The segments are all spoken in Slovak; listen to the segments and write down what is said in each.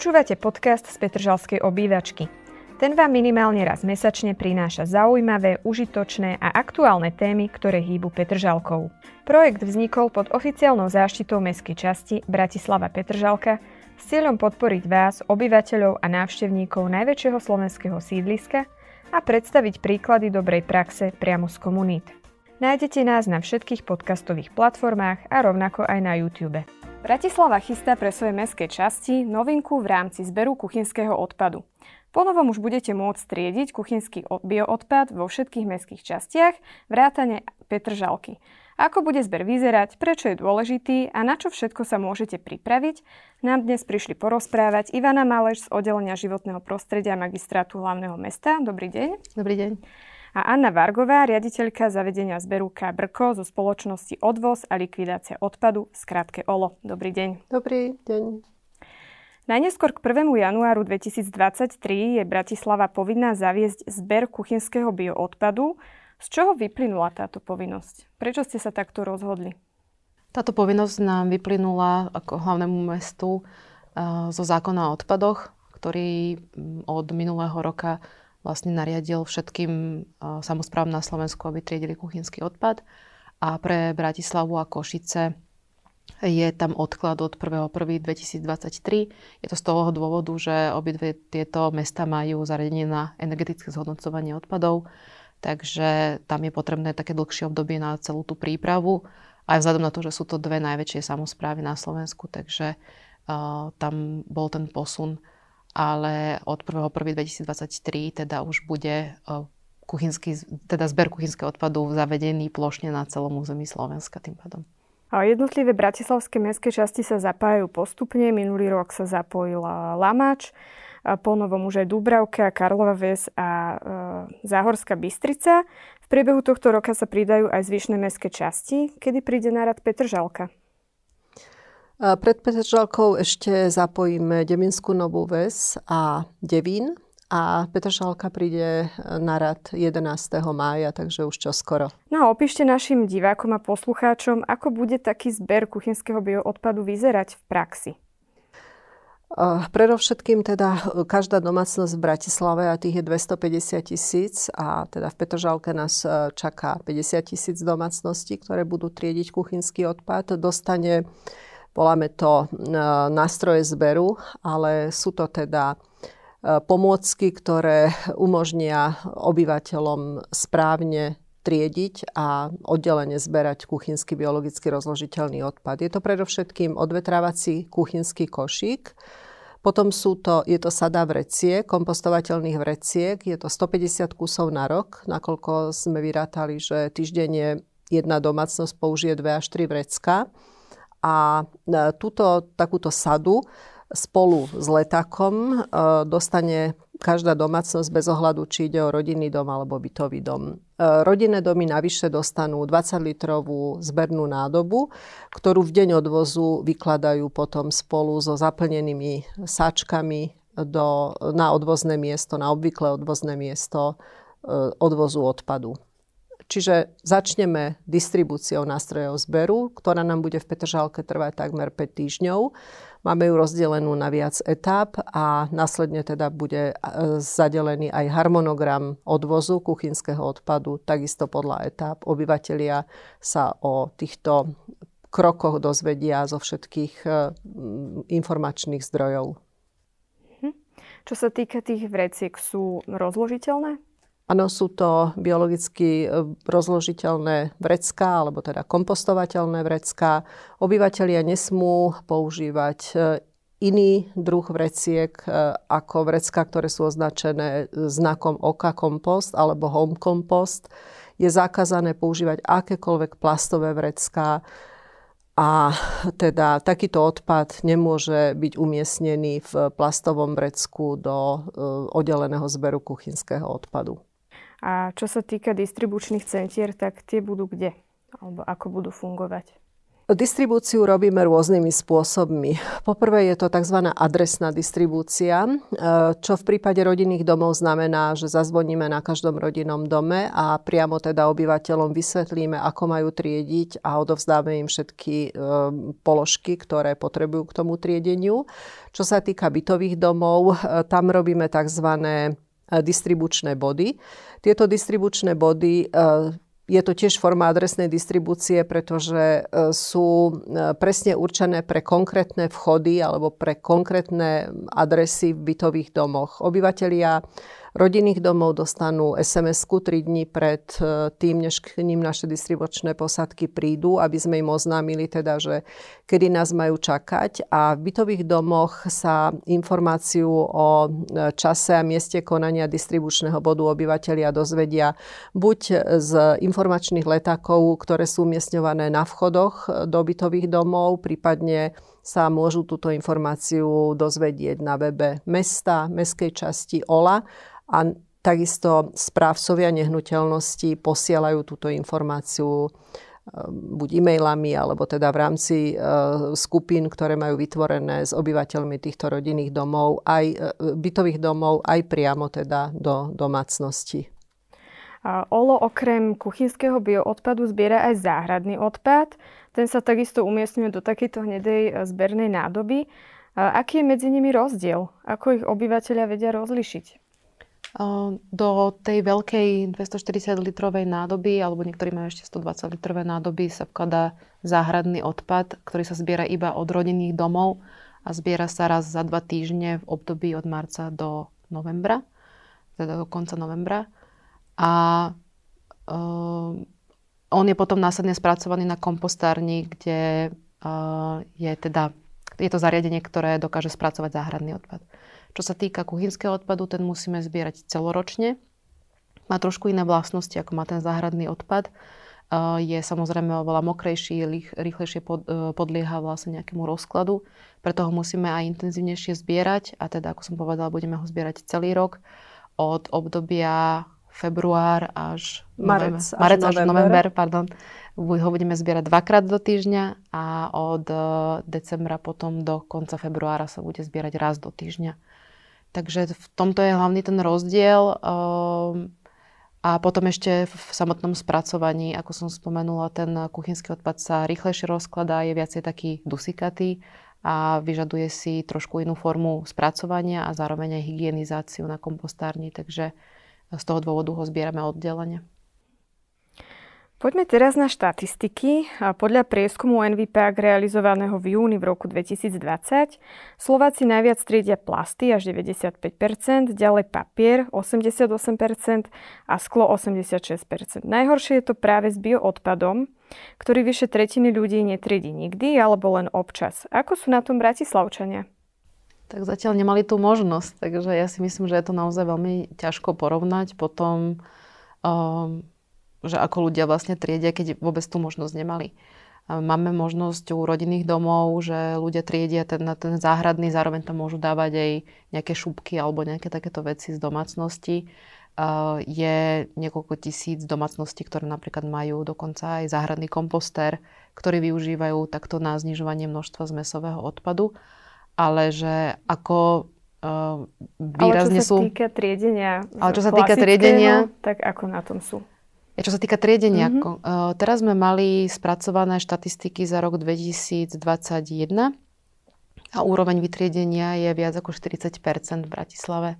Počúvate podcast z Petržalskej obývačky. Ten vám minimálne raz mesačne prináša zaujímavé, užitočné a aktuálne témy, ktoré hýbu Petržalkou. Projekt vznikol pod oficiálnou záštitou mestskej časti Bratislava Petržalka s cieľom podporiť vás, obyvateľov a návštevníkov najväčšieho slovenského sídliska a predstaviť príklady dobrej praxe priamo z komunít. Nájdete nás na všetkých podcastových platformách a rovnako aj na YouTube. Bratislava chystá pre svoje mestské časti novinku v rámci zberu kuchynského odpadu. Ponovom už budete môcť triediť kuchynský bioodpad vo všetkých mestských častiach, vrátane Petržalky. Ako bude zber vyzerať, prečo je dôležitý a na čo všetko sa môžete pripraviť, nám dnes prišli porozprávať Ivana Malež z oddelenia životného prostredia magistrátu hlavného mesta. Dobrý deň. Dobrý deň a Anna Vargová, riaditeľka zavedenia zberu Brko zo spoločnosti Odvoz a likvidácia odpadu, skrátke OLO. Dobrý deň. Dobrý deň. Najneskôr k 1. januáru 2023 je Bratislava povinná zaviesť zber kuchynského bioodpadu. Z čoho vyplynula táto povinnosť? Prečo ste sa takto rozhodli? Táto povinnosť nám vyplynula ako hlavnému mestu eh, zo zákona o odpadoch, ktorý mm, od minulého roka vlastne nariadil všetkým samozprávam na Slovensku, aby triedili kuchynský odpad. A pre Bratislavu a Košice je tam odklad od 1.1.2023. Je to z toho dôvodu, že obidve tieto mesta majú zariadenie na energetické zhodnocovanie odpadov, takže tam je potrebné také dlhšie obdobie na celú tú prípravu. Aj vzhľadom na to, že sú to dve najväčšie samozprávy na Slovensku, takže uh, tam bol ten posun ale od 1.1.2023 teda už bude e, kuchynský, teda zber kuchynského odpadu zavedený plošne na celom území Slovenska tým pádom. Jednotlivé bratislavské mestské časti sa zapájajú postupne. Minulý rok sa zapojila Lamač, a ponovom už aj Dubravka, Karlova Ves a e, Záhorská Bystrica. V priebehu tohto roka sa pridajú aj zvyšné mestské časti, kedy príde na rad Petržalka. Pred Petržalkou ešte zapojíme Devinskú Novú Ves a Devín a Petržalka príde na rad 11. mája, takže už čo skoro. No a opíšte našim divákom a poslucháčom, ako bude taký zber kuchynského bioodpadu vyzerať v praxi. Predovšetkým teda každá domácnosť v Bratislave a tých je 250 tisíc a teda v Petržalke nás e, čaká 50 tisíc domácností, ktoré budú triediť kuchynský odpad, dostane Voláme to e, nástroje zberu, ale sú to teda e, pomôcky, ktoré umožnia obyvateľom správne triediť a oddelenie zberať kuchynský biologicky rozložiteľný odpad. Je to predovšetkým odvetrávací kuchynský košík, potom sú to, je to sada vreciek, kompostovateľných vreciek, je to 150 kusov na rok, nakoľko sme vyrátali, že týždenne jedna domácnosť použije 2 až 3 vrecka. A e, túto takúto sadu spolu s letákom e, dostane každá domácnosť bez ohľadu, či ide o rodinný dom alebo bytový dom. E, rodinné domy navyše dostanú 20-litrovú zbernú nádobu, ktorú v deň odvozu vykladajú potom spolu so zaplnenými sáčkami do, na odvozné miesto, na obvyklé odvozné miesto odvozu odpadu. Čiže začneme distribúciou nástrojov zberu, ktorá nám bude v Petržalke trvať takmer 5 týždňov. Máme ju rozdelenú na viac etáp a následne teda bude e, zadelený aj harmonogram odvozu kuchynského odpadu, takisto podľa etáp. Obyvatelia sa o týchto krokoch dozvedia zo všetkých e, informačných zdrojov. Hm. Čo sa týka tých vreciek, sú rozložiteľné? Áno, sú to biologicky e, rozložiteľné vrecká, alebo teda kompostovateľné vrecká. Obyvatelia nesmú používať e, iný druh vreciek e, ako vrecká, ktoré sú označené znakom oka kompost alebo home kompost. Je zakázané používať akékoľvek plastové vrecká a teda takýto odpad nemôže byť umiestnený v plastovom vrecku do oddeleného zberu kuchynského odpadu. A čo sa týka distribučných centier, tak tie budú kde? Alebo ako budú fungovať? Distribúciu robíme rôznymi spôsobmi. Poprvé je to tzv. adresná distribúcia, e, čo v prípade rodinných domov znamená, že zazvoníme na každom rodinnom dome a priamo teda obyvateľom vysvetlíme, ako majú triediť a odovzdáme im všetky e, položky, ktoré potrebujú k tomu triedeniu. Čo sa týka bytových domov, e, tam robíme tzv. Distribučné body. Tieto distribučné body je to tiež forma adresnej distribúcie, pretože e, sú e, presne určené pre konkrétne vchody alebo pre konkrétne adresy v bytových domoch. Obyvatelia rodinných domov dostanú SMS-ku 3 dní pred e, tým, než k ním naše distribučné posadky prídu, aby sme im oznámili teda, že kedy nás majú čakať. A v bytových domoch sa informáciu o e, čase a mieste konania distribučného bodu obyvateľia dozvedia buď z informačných letákov, ktoré sú umiestňované na vchodoch do bytových domov, prípadne sa môžu túto informáciu dozvedieť na webe mesta, mestskej časti OLA a takisto správcovia nehnuteľnosti posielajú túto informáciu eh, buď e-mailami, alebo teda v rámci eh, skupín, ktoré majú vytvorené s obyvateľmi týchto rodinných domov, aj eh, bytových domov, aj priamo teda do domácnosti. Olo okrem kuchynského bioodpadu zbiera aj záhradný odpad. Ten sa takisto umiestňuje do takejto hnedej zbernej nádoby. Aký je medzi nimi rozdiel? Ako ich obyvateľia vedia rozlišiť? Do tej veľkej 240 litrovej nádoby, alebo niektorí majú ešte 120 litrové nádoby, sa vkladá záhradný odpad, ktorý sa zbiera iba od rodinných domov a zbiera sa raz za dva týždne v období od marca do novembra, teda do konca novembra. A uh, on je potom následne spracovaný na kompostárni, kde uh, je teda je to zariadenie, ktoré dokáže spracovať záhradný odpad. Čo sa týka kuchynského odpadu, ten musíme zbierať celoročne. Má trošku iné vlastnosti, ako má ten záhradný odpad. Je samozrejme oveľa mokrejší, rýchlejšie e, podlieha vlastne nejakému rozkladu. Preto ho musíme aj intenzívnejšie zbierať a teda, ako som povedala, budeme ho zbierať celý rok od obdobia február až marec, november, až, marec až november. Pardon, ho budeme zbierať dvakrát do týždňa a od e, decembra potom do konca februára sa bude zbierať raz do týždňa. Takže v tomto je hlavný ten rozdiel. Ehm, a potom ešte v samotnom spracovaní, ako som spomenula, ten kuchynský odpad sa rýchlejšie rozkladá, je viacej taký dusikatý a vyžaduje si trošku inú formu spracovania a zároveň aj hygienizáciu na kompostárni, takže z toho dôvodu ho zbierame oddelenie. Poďme teraz na štatistiky. Podľa prieskumu NVPAC realizovaného v júni v roku 2020 Slováci najviac triedia plasty až 95%, ďalej papier 88% a sklo 86%. Najhoršie je to práve s bioodpadom, ktorý vyše tretiny ľudí netriedi nikdy alebo len občas. Ako sú na tom Bratislavčania? Tak zatiaľ nemali tú možnosť, takže ja si myslím, že je to naozaj veľmi ťažko porovnať. Potom um, že ako ľudia vlastne triedia, keď vôbec tú možnosť nemali. Máme možnosť u rodinných domov, že ľudia triedia ten, ten záhradný, zároveň tam môžu dávať aj nejaké šupky alebo nejaké takéto veci z domácnosti. Je niekoľko tisíc domácností, ktoré napríklad majú dokonca aj záhradný komposter, ktorý využívajú takto na znižovanie množstva zmesového odpadu. Ale že ako výrazne sú... Ale čo sa týka triedenia Ale čo sa týka triedenia... Tak ako na tom sú? Čo sa týka triedenia, mm-hmm. uh, teraz sme mali spracované štatistiky za rok 2021 a úroveň vytriedenia je viac ako 40 v Bratislave.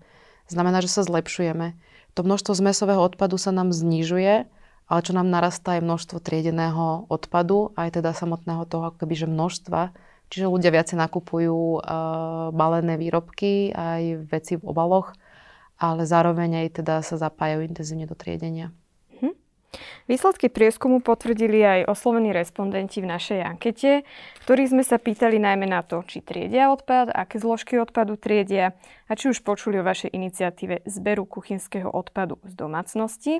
Znamená, že sa zlepšujeme. To množstvo zmesového odpadu sa nám znižuje, ale čo nám narastá je množstvo triedeného odpadu, aj teda samotného toho akoby, že množstva. Čiže ľudia viacej nakupujú uh, balené výrobky, aj veci v obaloch, ale zároveň aj teda sa zapájajú intenzívne do triedenia. Výsledky prieskumu potvrdili aj oslovení respondenti v našej ankete, ktorých sme sa pýtali najmä na to, či triedia odpad, aké zložky odpadu triedia a či už počuli o vašej iniciatíve zberu kuchynského odpadu z domácnosti.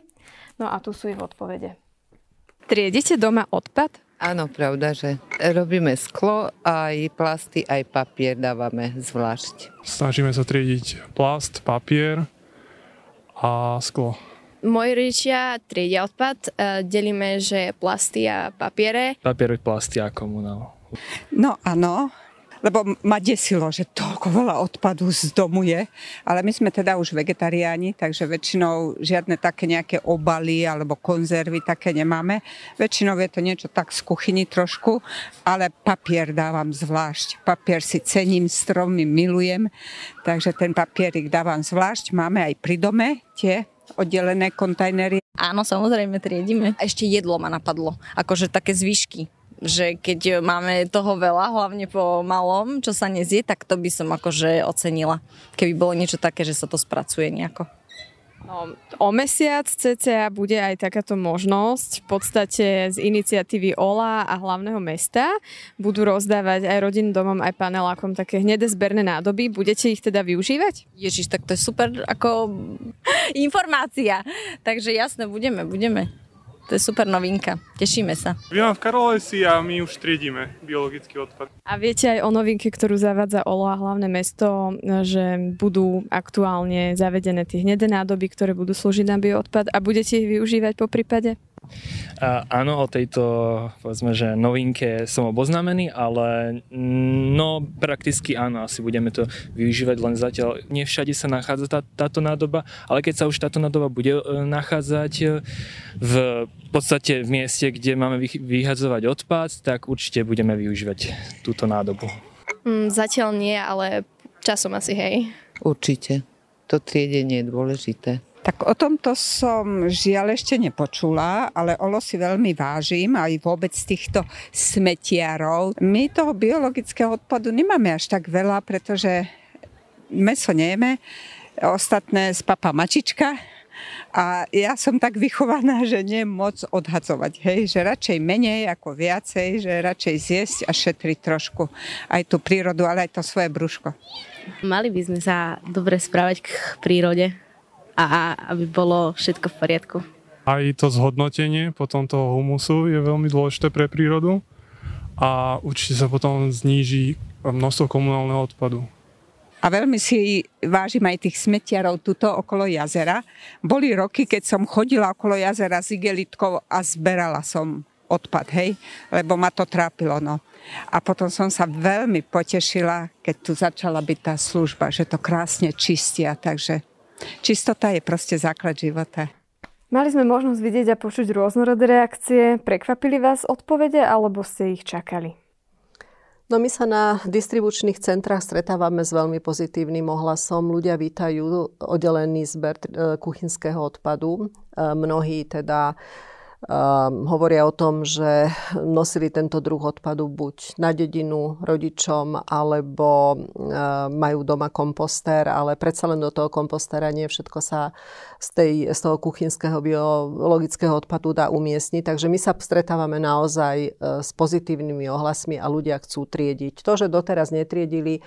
No a tu sú ich odpovede. Triedite doma odpad? Áno, pravda, že robíme sklo, aj plasty, aj papier dávame zvlášť. Snažíme sa triediť plast, papier a sklo. Moji rodičia triedia odpad, delíme, že plasty a papiere. Papier, plasty a komunál. No áno, lebo ma desilo, že toľko veľa odpadu z domu je, ale my sme teda už vegetariáni, takže väčšinou žiadne také nejaké obaly alebo konzervy také nemáme. Väčšinou je to niečo tak z kuchyni trošku, ale papier dávam zvlášť. Papier si cením, stromy milujem, takže ten papierik dávam zvlášť. Máme aj pri dome tie oddelené kontajnery. Áno, samozrejme, triedime. A ešte jedlo ma napadlo, akože také zvyšky že keď máme toho veľa, hlavne po malom, čo sa nezie, tak to by som akože ocenila. Keby bolo niečo také, že sa to spracuje nejako. No, o mesiac cca bude aj takáto možnosť. V podstate z iniciatívy OLA a hlavného mesta budú rozdávať aj rodinným domom, aj panelákom také hnedé zberné nádoby. Budete ich teda využívať? Ježiš, tak to je super ako informácia. Takže jasne, budeme, budeme. To je super novinka. Tešíme sa. Bývam v Karolesi a my už triedíme biologický odpad. A viete aj o novinke, ktorú zavádza OLO a hlavné mesto, že budú aktuálne zavedené tie hnedé nádoby, ktoré budú slúžiť na bioodpad a budete ich využívať po prípade? A áno, o tejto povedzme, že novinke som oboznámený, ale no prakticky áno, asi budeme to využívať, len zatiaľ nie všade sa nachádza tá, táto nádoba, ale keď sa už táto nádoba bude e, nachádzať e, v podstate v mieste, kde máme vyhadzovať odpad, tak určite budeme využívať túto nádobu. Mm, zatiaľ nie, ale časom asi hej. Určite. To triedenie je dôležité. Tak o tomto som žiaľ ešte nepočula, ale Olo si veľmi vážim aj vôbec týchto smetiarov. My toho biologického odpadu nemáme až tak veľa, pretože meso nejeme, ostatné z papa mačička, a ja som tak vychovaná, že nie moc odhadzovať, hej, že radšej menej ako viacej, že radšej zjesť a šetriť trošku aj tú prírodu, ale aj to svoje brúško. Mali by sme sa dobre správať k prírode, a aby bolo všetko v poriadku. Aj to zhodnotenie potom toho humusu je veľmi dôležité pre prírodu a určite sa potom zníži množstvo komunálneho odpadu. A veľmi si vážim aj tých smetiarov tuto okolo jazera. Boli roky, keď som chodila okolo jazera s igelitkou a zberala som odpad, hej, lebo ma to trápilo, no. A potom som sa veľmi potešila, keď tu začala byť tá služba, že to krásne čistia, takže Čistota je proste základ života. Mali sme možnosť vidieť a počuť rôznorodé reakcie. Prekvapili vás odpovede alebo ste ich čakali? No my sa na distribučných centrách stretávame s veľmi pozitívnym ohlasom. Ľudia vítajú oddelený zber e, kuchynského odpadu. E, mnohí teda Um, hovoria o tom, že nosili tento druh odpadu buď na dedinu rodičom, alebo uh, majú doma kompostér, ale predsa len do toho kompostéra nie všetko sa z, tej, z toho kuchynského biologického odpadu dá umiestniť. Takže my sa stretávame naozaj uh, s pozitívnymi ohlasmi a ľudia chcú triediť. To, že doteraz netriedili,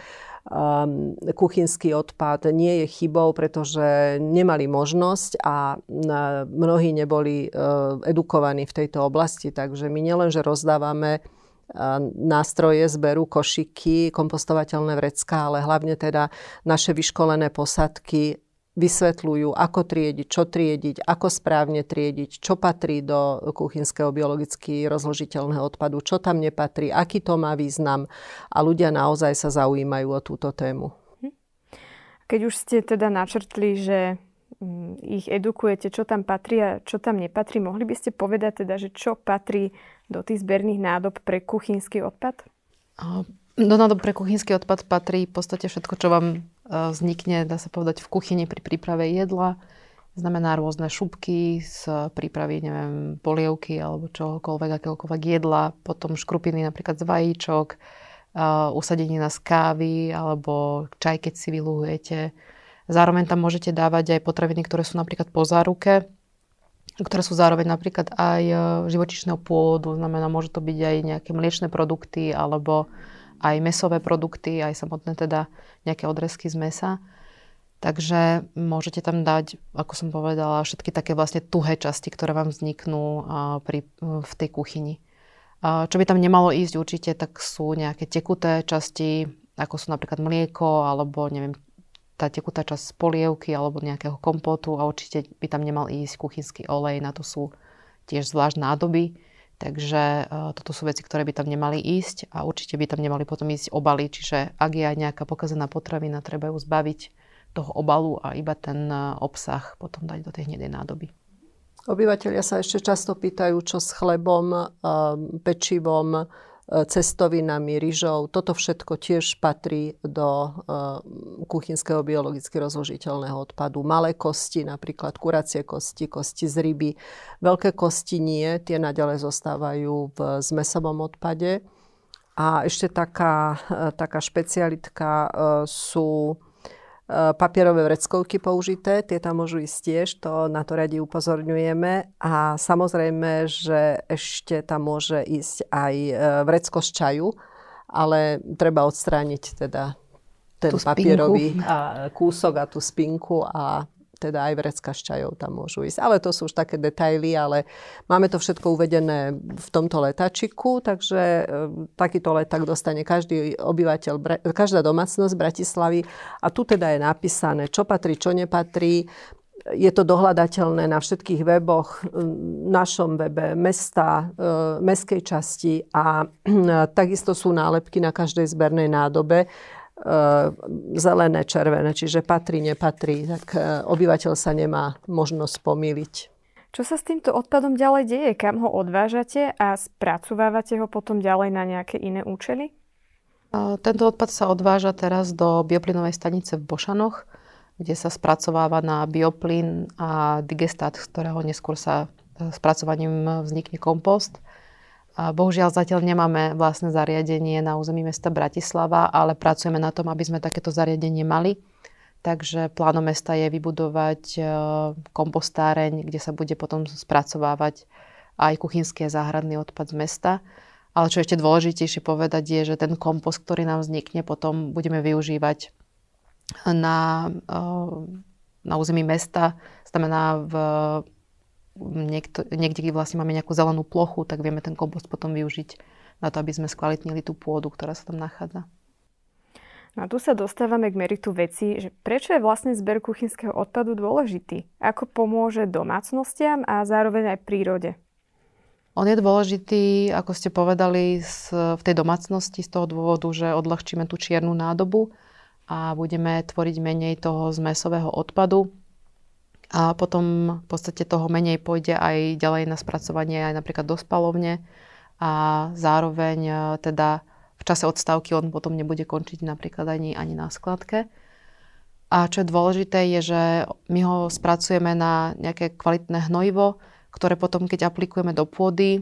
um, kuchynský odpad nie je chybou, pretože nemali možnosť a mnohí neboli uh, edukovaní v tejto oblasti. Takže my nielenže rozdávame uh, nástroje zberu, košiky, kompostovateľné vrecká, ale hlavne teda naše vyškolené posadky vysvetľujú, ako triediť, čo triediť, ako správne triediť, čo patrí do kuchynského biologicky rozložiteľného odpadu, čo tam nepatrí, aký to má význam a ľudia naozaj sa zaujímajú o túto tému. Keď už ste teda načrtli, že mm, ich edukujete, čo tam patrí a čo tam nepatrí, mohli by ste povedať teda, že čo patrí do tých zberných nádob pre kuchynský odpad? Do nádob pre kuchynský odpad patrí v podstate všetko, čo vám vznikne, dá sa povedať, v kuchyni pri príprave jedla. Znamená rôzne šupky z prípravy, neviem, polievky alebo čohokoľvek, akéhokoľvek jedla, potom škrupiny napríklad z vajíčok, uh, usadenina z kávy alebo čaj, keď si vyluhujete. Zároveň tam môžete dávať aj potraviny, ktoré sú napríklad po záruke, ktoré sú zároveň napríklad aj e, živočišného pôvodu, znamená, môže to byť aj nejaké mliečne produkty alebo aj mesové produkty, aj samotné teda nejaké odrezky z mesa. Takže môžete tam dať, ako som povedala, všetky také vlastne tuhé časti, ktoré vám vzniknú pri, v tej kuchyni. Čo by tam nemalo ísť určite, tak sú nejaké tekuté časti, ako sú napríklad mlieko, alebo neviem, tá tekutá časť z polievky alebo nejakého kompotu a určite by tam nemal ísť kuchynský olej, na to sú tiež zvlášť nádoby. Takže uh, toto sú veci, ktoré by tam nemali ísť a určite by tam nemali potom ísť obaly. Čiže ak je aj nejaká pokazená potravina, treba ju zbaviť toho obalu a iba ten uh, obsah potom dať do tej hnedej nádoby. Obyvateľia sa ešte často pýtajú, čo s chlebom, uh, pečivom, E, cestovinami, ryžou. Toto všetko tiež patrí do e, kuchynského biologicky rozložiteľného odpadu. Malé kosti, napríklad kuracie kosti, kosti z ryby. Veľké kosti nie, tie naďalej zostávajú v zmesovom odpade. A ešte taká, e, taká špecialitka sú E, papierové vreckovky použité, tie tam môžu ísť tiež, to na to radi upozorňujeme. A samozrejme, že ešte tam môže ísť aj e, vrecko z čaju, ale treba odstrániť teda ten papierový a kúsok a tú spinku a teda aj vrecka s čajou tam môžu ísť. Ale to sú už také detaily, ale máme to všetko uvedené v tomto letačiku, takže e, takýto leták dostane každý obyvateľ, každá domácnosť Bratislavy a tu teda je napísané, čo patrí, čo nepatrí. Je to dohľadateľné na všetkých weboch, našom webe, mesta, e, mestskej časti a takisto sú nálepky na každej zbernej nádobe E, zelené, červené, čiže patrí, nepatrí, tak e, obyvateľ sa nemá možnosť pomýliť. Čo sa s týmto odpadom ďalej deje? Kam ho odvážate a spracovávate ho potom ďalej na nejaké iné účely? E, tento odpad sa odváža teraz do bioplynovej stanice v Bošanoch, kde sa spracováva na bioplyn a digestát, z ktorého neskôr sa spracovaním vznikne kompost. Bohužiaľ zatiaľ nemáme vlastné zariadenie na území mesta Bratislava, ale pracujeme na tom, aby sme takéto zariadenie mali. Takže plánom mesta je vybudovať e, kompostáreň, kde sa bude potom spracovávať aj kuchynský a záhradný odpad z mesta. Ale čo ešte dôležitejšie povedať je, že ten kompost, ktorý nám vznikne, potom budeme využívať na, e, na území mesta, znamená v niekto, niekde, kde vlastne máme nejakú zelenú plochu, tak vieme ten kompost potom využiť na to, aby sme skvalitnili tú pôdu, ktorá sa tam nachádza. No a tu sa dostávame k meritu veci, že prečo je vlastne zber kuchynského odpadu dôležitý? Ako pomôže domácnostiam a zároveň aj prírode? On je dôležitý, ako ste povedali, v tej domácnosti z toho dôvodu, že odľahčíme tú čiernu nádobu a budeme tvoriť menej toho zmesového odpadu, a potom v podstate toho menej pôjde aj ďalej na spracovanie aj napríklad do spalovne a zároveň e, teda v čase odstavky on potom nebude končiť napríklad ani, ani na skladke. A čo je dôležité je, že my ho spracujeme na nejaké kvalitné hnojivo, ktoré potom, keď aplikujeme do pôdy, e,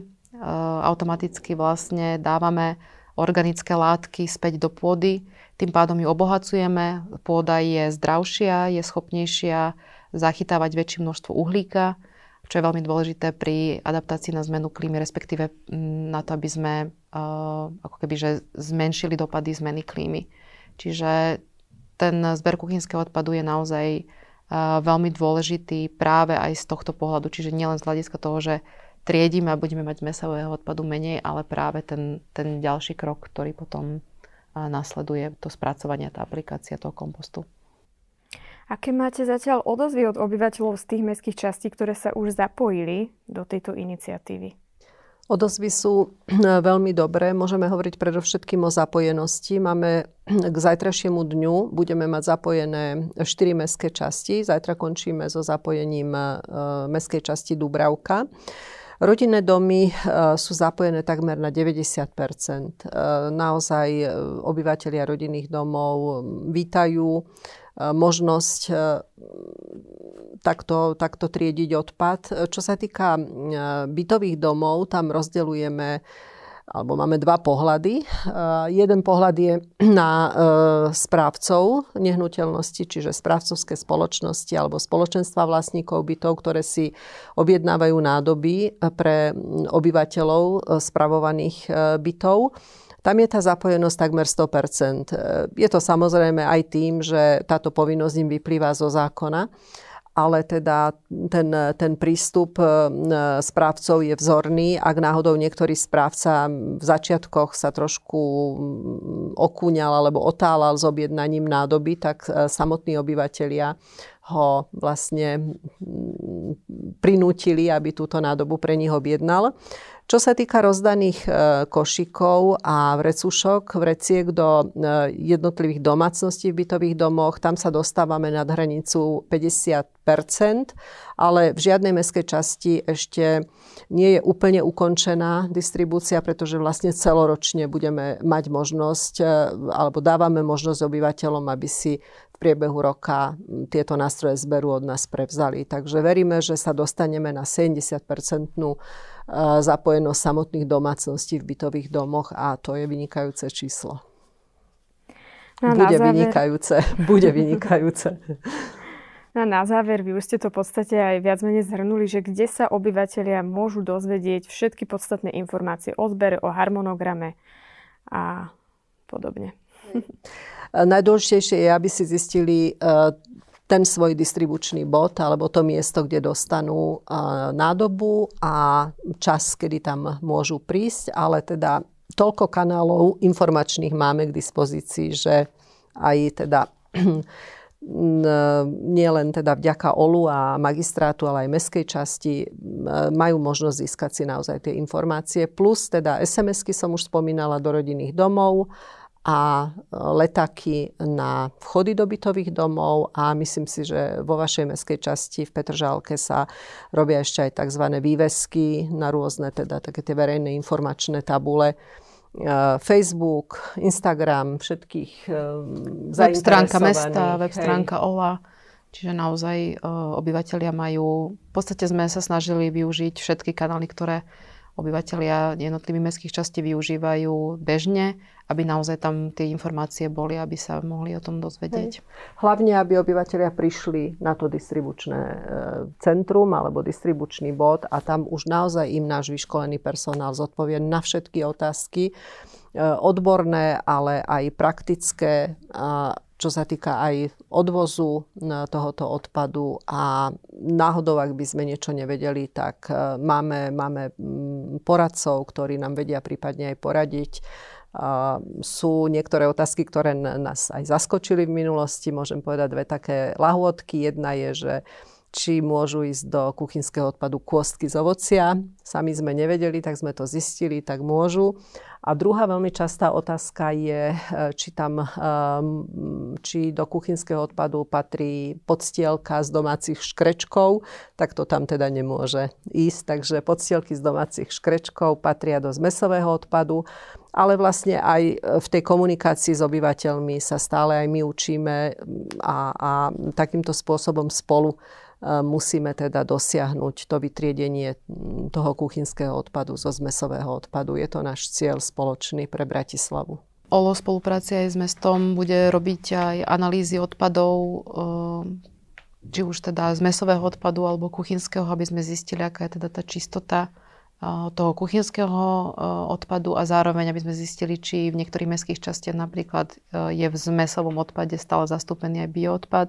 automaticky vlastne dávame organické látky späť do pôdy. Tým pádom ju obohacujeme, pôda je zdravšia, je schopnejšia zachytávať väčšie množstvo uhlíka, čo je veľmi dôležité pri adaptácii na zmenu klímy, respektíve mm, na to, aby sme uh, ako keby že zmenšili dopady zmeny klímy. Čiže ten zber kuchynského odpadu je naozaj uh, veľmi dôležitý práve aj z tohto pohľadu. Čiže nielen z hľadiska toho, že triedíme a budeme mať mesového odpadu menej, ale práve ten, ten ďalší krok, ktorý potom uh, nasleduje to spracovanie, tá aplikácia toho kompostu. Aké máte zatiaľ odozvy od obyvateľov z tých mestských častí, ktoré sa už zapojili do tejto iniciatívy? Odozvy sú veľmi dobré. Môžeme hovoriť predovšetkým o zapojenosti. Máme k zajtrajšiemu dňu budeme mať zapojené 4 mestské časti. Zajtra končíme so zapojením e, mestskej časti Dubravka. Rodinné domy e, sú zapojené takmer na 90 e, Naozaj obyvateľia rodinných domov vítajú možnosť e, takto, takto triediť odpad. Čo sa týka e, bytových domov, tam rozdeľujeme alebo máme dva pohľady. Jeden pohľad je na správcov nehnuteľnosti, čiže správcovské spoločnosti alebo spoločenstva vlastníkov bytov, ktoré si objednávajú nádoby pre obyvateľov spravovaných bytov. Tam je tá zapojenosť takmer 100%. Je to samozrejme aj tým, že táto povinnosť im vyplýva zo zákona, ale teda ten, ten prístup e, správcov je vzorný. Ak náhodou niektorý správca v začiatkoch sa trošku okúňal alebo otálal s objednaním nádoby, tak e, samotní obyvateľia ho vlastne prinútili, aby túto nádobu pre nich objednal. Čo sa týka rozdaných e, košikov a vrecušok, vreciek do e, jednotlivých domácností v bytových domoch, tam sa dostávame nad hranicu 50% ale v žiadnej mestskej časti ešte nie je úplne ukončená distribúcia, pretože vlastne celoročne budeme mať možnosť, e, alebo dávame možnosť obyvateľom, aby si priebehu roka tieto nástroje zberu od nás prevzali. Takže veríme, že sa dostaneme na 70-percentnú zapojenosť samotných domácností v bytových domoch a to je vynikajúce číslo. No, bude záver... vynikajúce. Bude vynikajúce. No na záver, vy už ste to v podstate aj viac menej zhrnuli, že kde sa obyvateľia môžu dozvedieť všetky podstatné informácie o zbere, o harmonograme a podobne. Najdôležitejšie je, aby si zistili ten svoj distribučný bod alebo to miesto, kde dostanú nádobu a čas, kedy tam môžu prísť, ale teda toľko kanálov informačných máme k dispozícii, že aj teda nie len teda vďaka OLU a magistrátu, ale aj meskej časti majú možnosť získať si naozaj tie informácie. Plus teda SMS-ky som už spomínala do rodinných domov, a e, letaky na vchody do bytových domov a myslím si, že vo vašej meskej časti v Petržálke sa robia ešte aj tzv. vývesky na rôzne teda také tie verejné informačné tabule. E, Facebook, Instagram, všetkých e, web stránka mesta, web stránka OLA. Čiže naozaj obyvateľia majú... V podstate sme sa snažili využiť všetky kanály, ktoré obyvateľia jednotlivých mestských častí využívajú bežne, aby naozaj tam tie informácie boli, aby sa mohli o tom dozvedieť. Hej. Hlavne, aby obyvateľia prišli na to distribučné e, centrum alebo distribučný bod a tam už naozaj im náš vyškolený personál zodpovie na všetky otázky, e, odborné, ale aj praktické čo sa týka aj odvozu e, tohoto odpadu a náhodou, ak by sme niečo nevedeli, tak e, máme, máme poradcov, ktorí nám vedia prípadne aj poradiť. Sú niektoré otázky, ktoré nás aj zaskočili v minulosti. Môžem povedať dve také lahôdky. Jedna je, že či môžu ísť do kuchynského odpadu kôstky z ovocia. Sami sme nevedeli, tak sme to zistili, tak môžu. A druhá veľmi častá otázka je, e, či tam, e, či do kuchynského odpadu patrí podstielka z domácich škrečkov, tak to tam teda nemôže ísť. Takže podstielky z domácich škrečkov patria do zmesového odpadu ale vlastne aj v tej komunikácii s obyvateľmi sa stále aj my učíme a, a takýmto spôsobom spolu musíme teda dosiahnuť to vytriedenie toho kuchynského odpadu zo zmesového odpadu. Je to náš cieľ spoločný pre Bratislavu. OLO spolupráci aj s mestom bude robiť aj analýzy odpadov, či už teda z mesového odpadu alebo kuchynského, aby sme zistili, aká je teda tá čistota toho kuchynského odpadu a zároveň, aby sme zistili, či v niektorých mestských častiach napríklad je v zmesovom odpade stále zastúpený aj bioodpad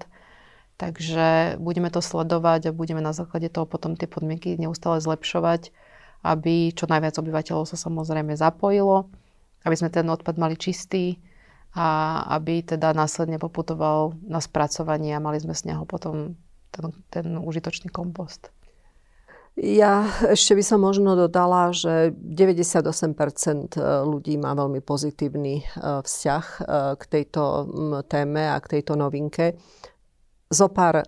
Takže budeme to sledovať a budeme na základe toho potom tie podmienky neustále zlepšovať, aby čo najviac obyvateľov sa samozrejme zapojilo, aby sme ten odpad mali čistý a aby teda následne poputoval na spracovanie a mali sme z neho potom ten, ten užitočný kompost. Ja ešte by som možno dodala, že 98% ľudí má veľmi pozitívny e, vzťah e, k tejto téme a k tejto novinke. Zo pár e,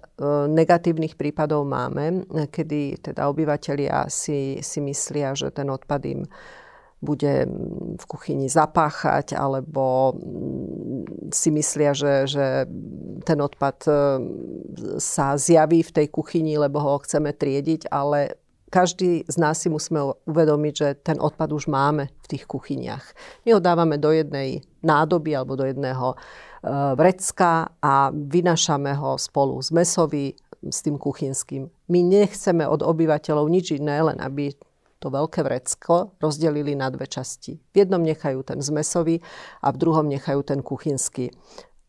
negatívnych prípadov máme, kedy teda obyvateľia si, si myslia, že ten odpad im bude v kuchyni zapáchať, alebo si myslia, že, že ten odpad e, sa zjaví v tej kuchyni, lebo ho chceme triediť, ale každý z nás si musíme uvedomiť, že ten odpad už máme v tých kuchyniach. My ho dávame do jednej nádoby alebo do jedného vrecka a vynašame ho spolu s mesový, s tým kuchynským. My nechceme od obyvateľov nič iné, len aby to veľké vrecko rozdelili na dve časti. V jednom nechajú ten zmesový a v druhom nechajú ten kuchynský.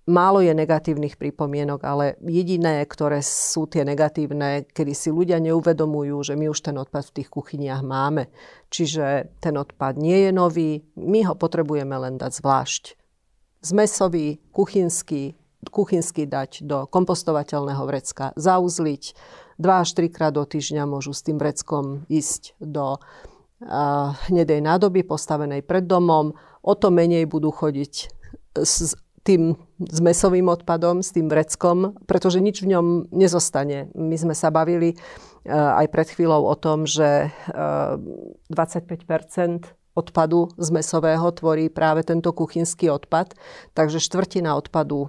málo je negatívnych pripomienok, ale jediné, ktoré sú tie negatívne, kedy si ľudia neuvedomujú, že my už ten odpad v tých kuchyniach máme. Čiže ten odpad nie je nový, my ho potrebujeme len dať zvlášť. Zmesový, kuchynský, kuchynský dať do kompostovateľného vrecka, zauzliť. 2 až 3 krát do týždňa môžu s tým vreckom ísť do uh, hnedej nádoby postavenej pred domom. O to menej budú chodiť s tým zmesovým odpadom, s tým vreckom, pretože nič v ňom nezostane. My sme sa bavili uh, aj pred chvíľou o tom, že uh, 25 odpadu z mesového tvorí práve tento kuchynský odpad. Takže štvrtina odpadu e,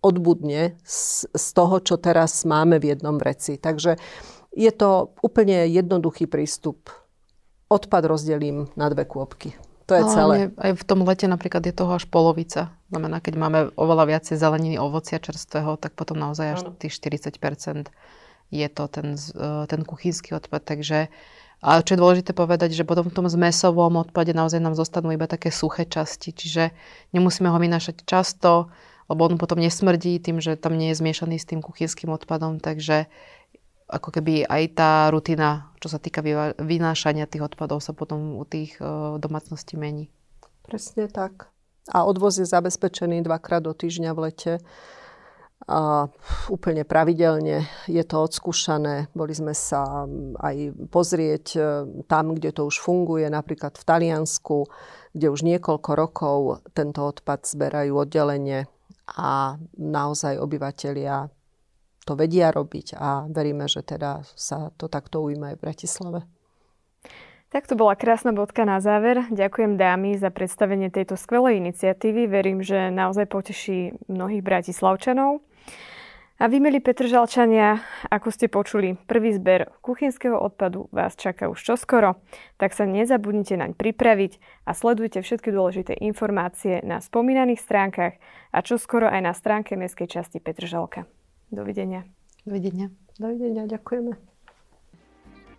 odbudne z, toho, čo teraz máme v jednom vreci. Takže je to úplne jednoduchý prístup. Odpad rozdelím na dve kôpky. To je Ale celé. Aj v tom lete napríklad je toho až polovica. Znamená, keď máme oveľa viacej zeleniny, ovocia čerstvého, tak potom naozaj až tých 40% je to ten, e, ten kuchynský odpad. Takže a čo je dôležité povedať, že potom v tom zmesovom odpade naozaj nám zostanú iba také suché časti, čiže nemusíme ho vynášať často, lebo on potom nesmrdí tým, že tam nie je zmiešaný s tým kuchynským odpadom, takže ako keby aj tá rutina, čo sa týka vynášania tých odpadov, sa potom u tých e, domácností mení. Presne tak. A odvoz je zabezpečený dvakrát do týždňa v lete a úplne pravidelne je to odskúšané. Boli sme sa aj pozrieť e, tam, kde to už funguje, napríklad v Taliansku, kde už niekoľko rokov tento odpad zberajú oddelenie a naozaj obyvateľia to vedia robiť a veríme, že teda sa to takto ujme aj v Bratislave. Tak to bola krásna bodka na záver. Ďakujem dámy za predstavenie tejto skvelej iniciatívy. Verím, že naozaj poteší mnohých bratislavčanov. A vy, milí Petržalčania, ako ste počuli, prvý zber kuchynského odpadu vás čaká už čoskoro, tak sa nezabudnite naň pripraviť a sledujte všetky dôležité informácie na spomínaných stránkach a čoskoro aj na stránke mestskej časti Petržalka. Dovidenia. Dovidenia. Dovidenia, ďakujeme.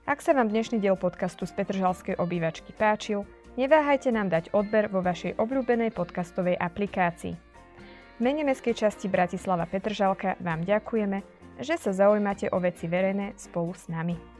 Ak sa vám dnešný diel podcastu z Petržalskej obývačky páčil, neváhajte nám dať odber vo vašej obľúbenej podcastovej aplikácii. V mene mestskej časti Bratislava Petržalka vám ďakujeme, že sa zaujímate o veci verejné spolu s nami.